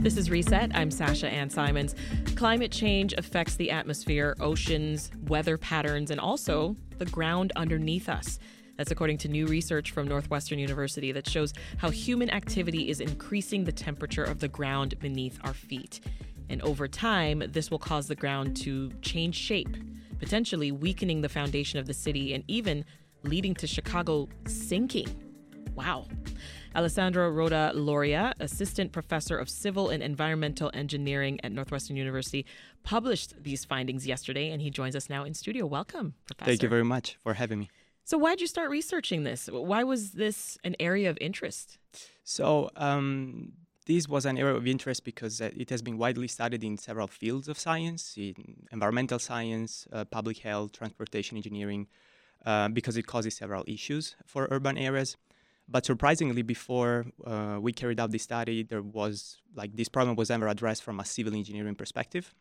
This is Reset. I'm Sasha Ann Simons. Climate change affects the atmosphere, oceans, weather patterns, and also the ground underneath us. That's according to new research from Northwestern University that shows how human activity is increasing the temperature of the ground beneath our feet. And over time, this will cause the ground to change shape, potentially weakening the foundation of the city and even leading to Chicago sinking. Wow. Alessandro Rotta Loria, assistant professor of civil and environmental engineering at Northwestern University, published these findings yesterday, and he joins us now in studio. Welcome, Professor. Thank you very much for having me. So, why did you start researching this? Why was this an area of interest? So, um, this was an area of interest because uh, it has been widely studied in several fields of science, in environmental science, uh, public health, transportation engineering, uh, because it causes several issues for urban areas. But surprisingly, before uh, we carried out this study, there was like this problem was never addressed from a civil engineering perspective.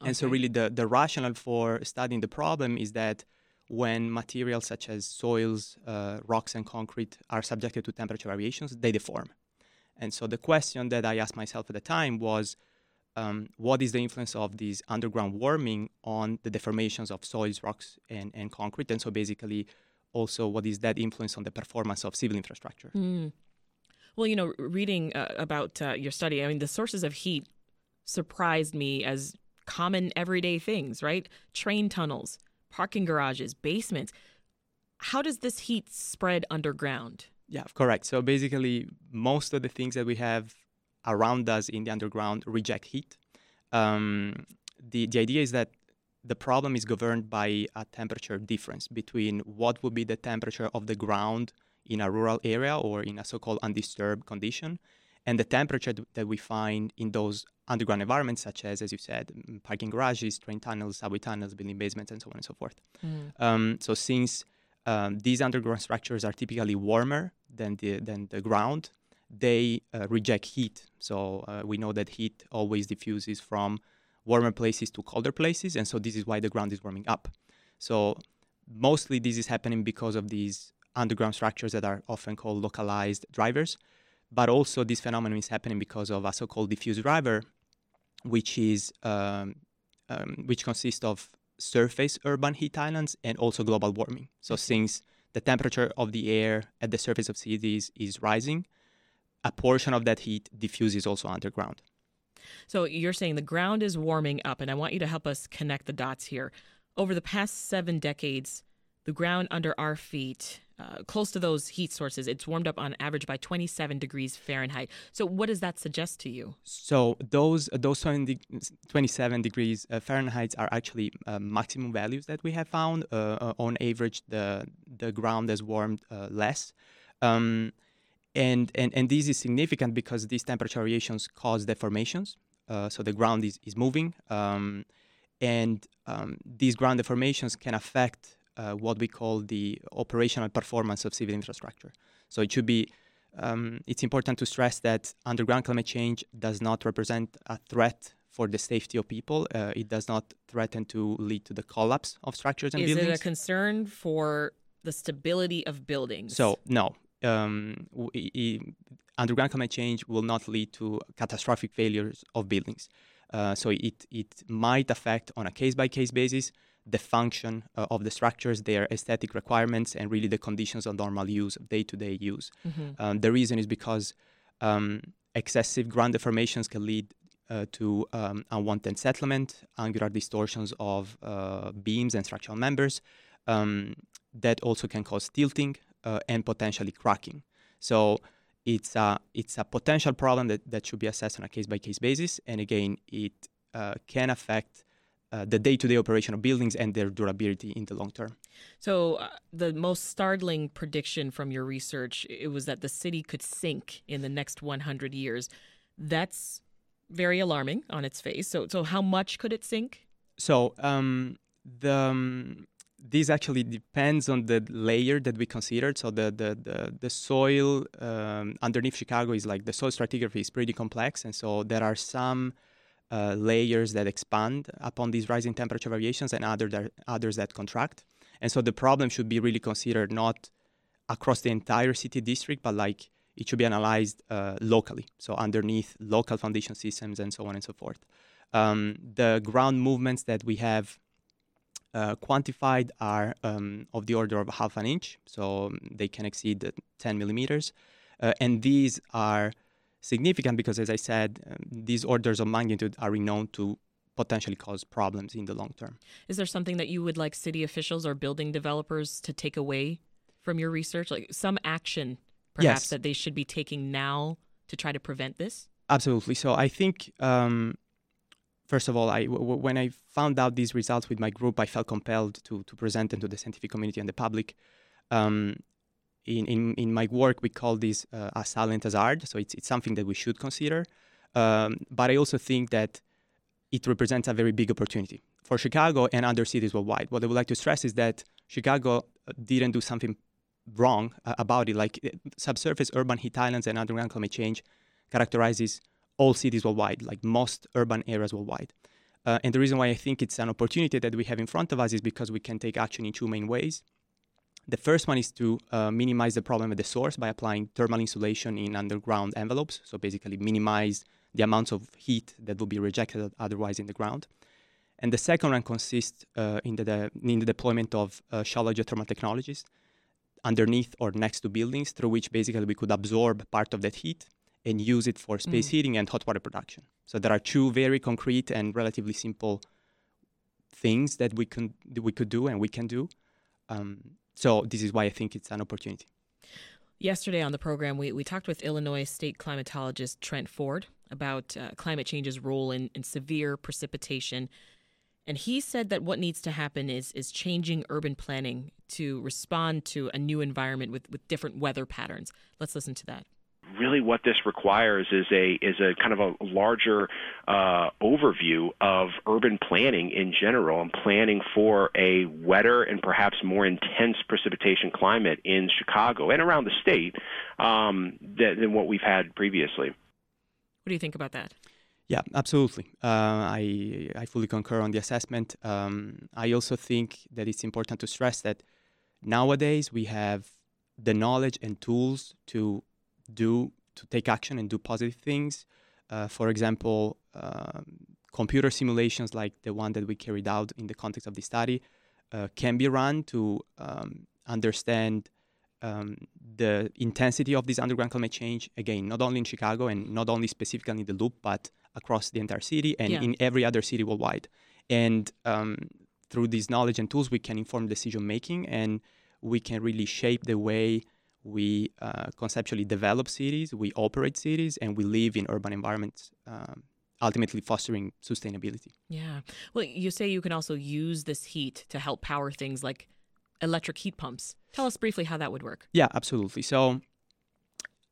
Okay. And so, really, the, the rationale for studying the problem is that when materials such as soils, uh, rocks, and concrete are subjected to temperature variations, they deform. And so, the question that I asked myself at the time was um, what is the influence of this underground warming on the deformations of soils, rocks, and, and concrete? And so, basically, also what is that influence on the performance of civil infrastructure. Mm. Well, you know, reading uh, about uh, your study, I mean, the sources of heat surprised me as common everyday things, right? Train tunnels, parking garages, basements. How does this heat spread underground? Yeah, correct. So basically, most of the things that we have around us in the underground reject heat. Um, the, the idea is that the problem is governed by a temperature difference between what would be the temperature of the ground in a rural area or in a so-called undisturbed condition and the temperature that we find in those underground environments such as as you said parking garages train tunnels subway tunnels building basements and so on and so forth mm. um, so since um, these underground structures are typically warmer than the than the ground they uh, reject heat so uh, we know that heat always diffuses from warmer places to colder places, and so this is why the ground is warming up. So mostly this is happening because of these underground structures that are often called localized drivers, but also this phenomenon is happening because of a so-called diffuse driver, which is um, um, which consists of surface urban heat islands and also global warming. So since the temperature of the air at the surface of cities is rising, a portion of that heat diffuses also underground. So you're saying the ground is warming up, and I want you to help us connect the dots here. Over the past seven decades, the ground under our feet, uh, close to those heat sources, it's warmed up on average by 27 degrees Fahrenheit. So, what does that suggest to you? So, those those 20, 27 degrees uh, Fahrenheit are actually uh, maximum values that we have found. Uh, uh, on average, the the ground has warmed uh, less. Um, and, and, and this is significant because these temperature variations cause deformations. Uh, so the ground is, is moving. Um, and um, these ground deformations can affect uh, what we call the operational performance of civil infrastructure. So it should be, um, it's important to stress that underground climate change does not represent a threat for the safety of people. Uh, it does not threaten to lead to the collapse of structures and is buildings. Is it a concern for the stability of buildings? So, no, um, underground climate change will not lead to catastrophic failures of buildings. Uh, so it, it might affect on a case by case basis the function uh, of the structures, their aesthetic requirements, and really the conditions of normal use, day to day use. Mm-hmm. Um, the reason is because um, excessive ground deformations can lead uh, to um, unwanted settlement, angular distortions of uh, beams and structural members. Um, that also can cause tilting, uh, and potentially cracking. So it's a, it's a potential problem that, that should be assessed on a case by case basis. And again, it uh, can affect uh, the day to day operation of buildings and their durability in the long term. So, uh, the most startling prediction from your research it was that the city could sink in the next 100 years. That's very alarming on its face. So, so how much could it sink? So, um, the um, this actually depends on the layer that we considered. So the the the, the soil um, underneath Chicago is like the soil stratigraphy is pretty complex, and so there are some uh, layers that expand upon these rising temperature variations, and other that, others that contract. And so the problem should be really considered not across the entire city district, but like it should be analyzed uh, locally, so underneath local foundation systems and so on and so forth. Um, the ground movements that we have uh, quantified are um, of the order of half an inch, so they can exceed 10 millimeters. Uh, and these are significant because, as I said, um, these orders of magnitude are renowned to potentially cause problems in the long term. Is there something that you would like city officials or building developers to take away from your research? Like some action, perhaps, Yes. that they should be taking now to try to prevent this? Absolutely. So I think, um, first of all, I w- when I found out these results with my group, I felt compelled to to present them to the scientific community and the public. Um, in, in in my work, we call this uh, a silent hazard. So it's it's something that we should consider. Um, but I also think that it represents a very big opportunity for Chicago and other cities worldwide. What I would like to stress is that Chicago uh, didn't do something wrong uh, about it. Like uh, subsurface urban heat islands and underground climate change characterizes all cities worldwide, like most urban areas worldwide. Uh, and the reason why I think it's an opportunity that we have in front of us is because we can take action in two main ways. The first one is to uh, minimize the problem at the source by applying thermal insulation in underground envelopes. So basically, minimize the amounts of heat that will be rejected otherwise in the ground. And the second one consists uh, in, the, the, in the deployment of uh, shallow geothermal technologies underneath or next to buildings through which basically we could absorb part of that heat and use it for space Mm. heating and hot water production. So there are two very concrete and relatively simple things that we can that we could do and we can do. Um, so this is why I think it's an opportunity. Yesterday on the program, we, we talked with Illinois state climatologist Trent Ford about uh, climate change's role in, in severe precipitation. And he said that what needs to happen is is changing urban planning to respond to a new environment with, with different weather patterns. Let's listen to that. Really what this requires is a is a kind of a larger uh, overview of urban planning in general and planning for a wetter and perhaps more intense precipitation climate in Chicago and around the state um, than, than what we've had previously. What do you think about that? Yeah, absolutely. Uh, I I fully concur on the assessment. Um, I also think that it's important to stress that nowadays we have the knowledge and tools to do to take action and do positive things. Uh, for example, um, computer simulations like the one that we carried out in the context of the study uh, can be run to um, understand um, the intensity of this underground climate change. Again, not only in Chicago and not only specifically in the loop, but across the entire city and Yeah. in every other city worldwide. And um, through these knowledge and tools, we can inform decision making and we can really shape the way we uh, conceptually develop cities, we operate cities, and we live in urban environments, um, ultimately fostering sustainability. Yeah. Well, you say you can also use this heat to help power things like electric heat pumps. Tell us briefly how that would work. Yeah, absolutely. So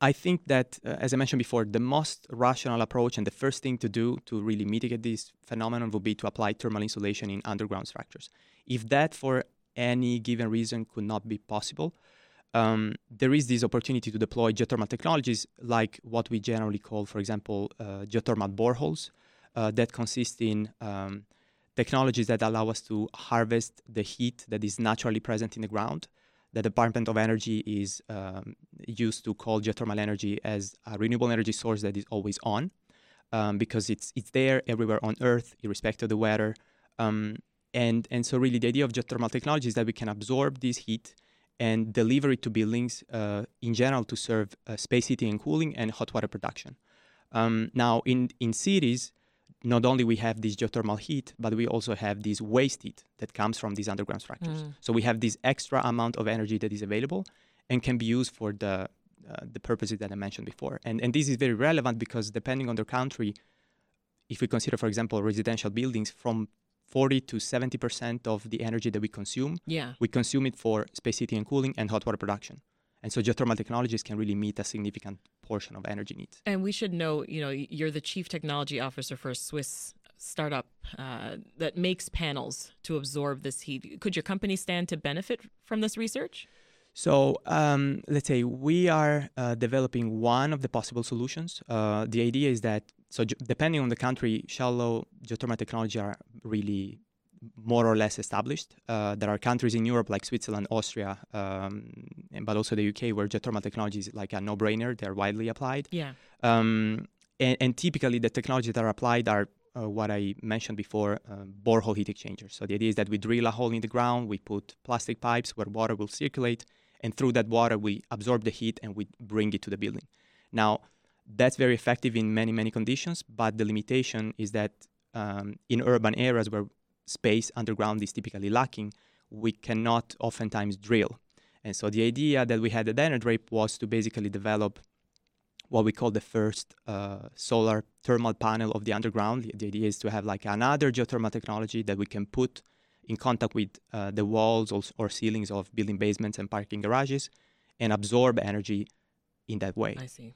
I think that, uh, as I mentioned before, the most rational approach and the first thing to do to really mitigate this phenomenon would be to apply thermal insulation in underground structures. If that, for any given reason, could not be possible, um, there is this opportunity to deploy geothermal technologies like what we generally call, for example, uh, geothermal boreholes uh, that consist in um, technologies that allow us to harvest the heat that is naturally present in the ground. The Department of Energy is um, used to call geothermal energy as a renewable energy source that is always on um, because it's it's there everywhere on Earth, irrespective of the weather. Um, and and so really the idea of geothermal technology is that we can absorb this heat and delivery to buildings uh, in general to serve uh, space heating and cooling and hot water production. Um, now, in, in cities, not only we have this geothermal heat, but we also have this waste heat that comes from these underground structures. Mm. So we have this extra amount of energy that is available and can be used for the uh, the purposes that I mentioned before. And and this is very relevant because depending on the country, if we consider, for example, residential buildings, from 40 to 70 percent of the energy that we consume Yeah. we consume it for space heating and cooling and hot water production. And so geothermal technologies can really meet a significant portion of energy needs. And we should know, you know, you're the chief technology officer for a Swiss startup uh, that makes panels to absorb this heat. Could your company stand to benefit from this research? So um, let's say we are uh, developing one of the possible solutions. Uh, the idea is that so depending on the country, shallow geothermal technology are really more or less established. Uh, there are countries in Europe like Switzerland, Austria, um, but also the UK where geothermal technology is like a no-brainer. They're widely applied. Yeah. Um, and, and, typically, the technologies that are applied are uh, what I mentioned before, uh, borehole heat exchangers. So the idea is that we drill a hole in the ground, we put plastic pipes where water will circulate, and through that water we absorb the heat and we bring it to the building. Now, that's very effective in many many conditions, but the limitation is that um, in urban areas where space underground is typically lacking, we cannot oftentimes drill. And so the idea that we had at Enerdrape was to basically develop what we call the first uh, solar thermal panel of the underground. The idea is to have like another geothermal technology that we can put in contact with uh, the walls or ceilings of building basements and parking garages and absorb energy in that way. I see.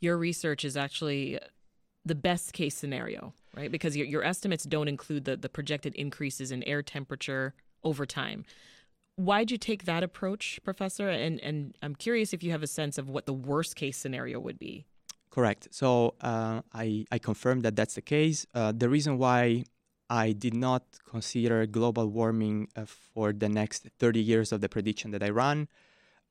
Your research is actually the best case scenario, right? Because your, your estimates don't include the, the projected increases in air temperature over time. Why'd you take that approach, Professor? And and I'm curious if you have a sense of what the worst case scenario would be. Correct. So uh, I I confirm that that's the case. Uh, the reason why I did not consider global warming uh, for the next 30 years of the prediction that I ran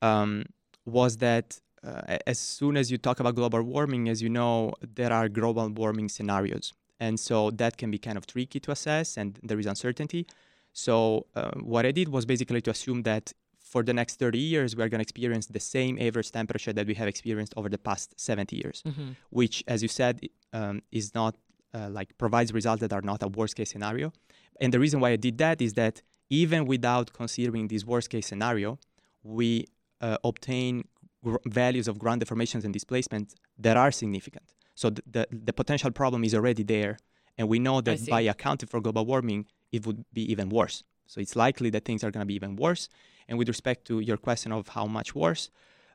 um, was that uh, as soon as you talk about global warming, as you know, there are global warming scenarios. And so that can be kind of tricky to assess, and there is uncertainty. So uh, what I did was basically to assume that for the next 30 years, we're going to experience the same average temperature that we have experienced over the past 70 years, mm-hmm. which, as you said, um, is not uh, like provides results that are not a worst case scenario. And the reason why I did that is that even without considering this worst case scenario, we uh, obtain gr- values of ground deformations and displacement that are significant. So th- the, the potential problem is already there. And we know that by accounting for global warming, it would be even worse. So it's likely that things are going to be even worse. And with respect to your question of how much worse,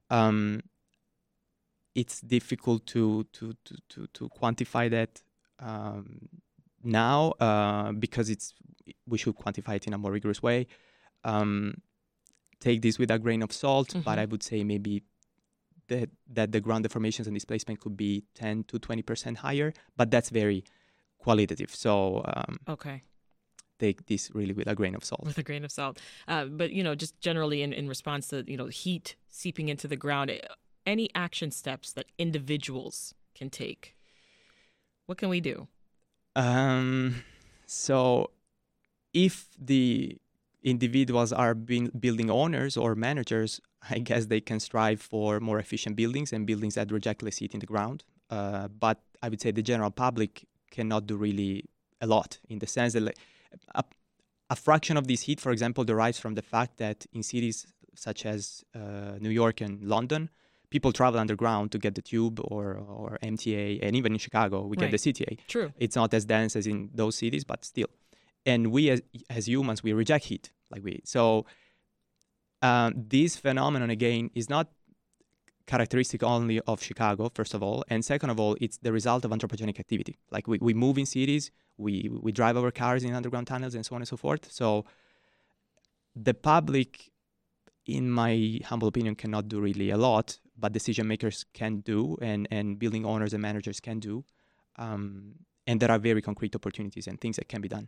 um, it's difficult to, to, to, to, to quantify that um, now uh, because it's we should quantify it in a more rigorous way. Um, take this with a grain of salt, mm-hmm. but I would say maybe that that the ground deformations and displacement could be 10 to 20 percent higher, but that's very qualitative. So um, okay, take this really with a grain of salt. With a grain of salt. Uh, but, you know, just generally in, in response to, you know, heat seeping into the ground, eh, any action steps that individuals can take? What can we do? Um, so if the individuals are being building owners or managers, I guess they can strive for more efficient buildings and buildings that reject less heat in the ground. Uh, but I would say the general public cannot do really a lot in the sense that like, a, a, fraction of this heat, for example, derives from the fact that in cities such as uh, New York and London, people travel underground to get the tube or, or MTA, and even in Chicago, we right. get the CTA. True. It's not as dense as in those cities, but still. And we as, as humans, we reject heat. Like we so um, this phenomenon again is not characteristic only of Chicago, first of all, and second of all, it's the result of anthropogenic activity. Like we, we move in cities, we we drive our cars in underground tunnels, and so on and so forth. So the public, in my humble opinion, cannot do really a lot, but decision makers can do, and and building owners and managers can do, um, and there are very concrete opportunities and things that can be done.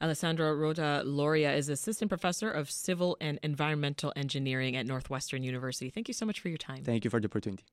Alessandro Rotta Loria is assistant professor of civil and environmental engineering at Northwestern University. Thank you so much for your time. Thank you for the opportunity.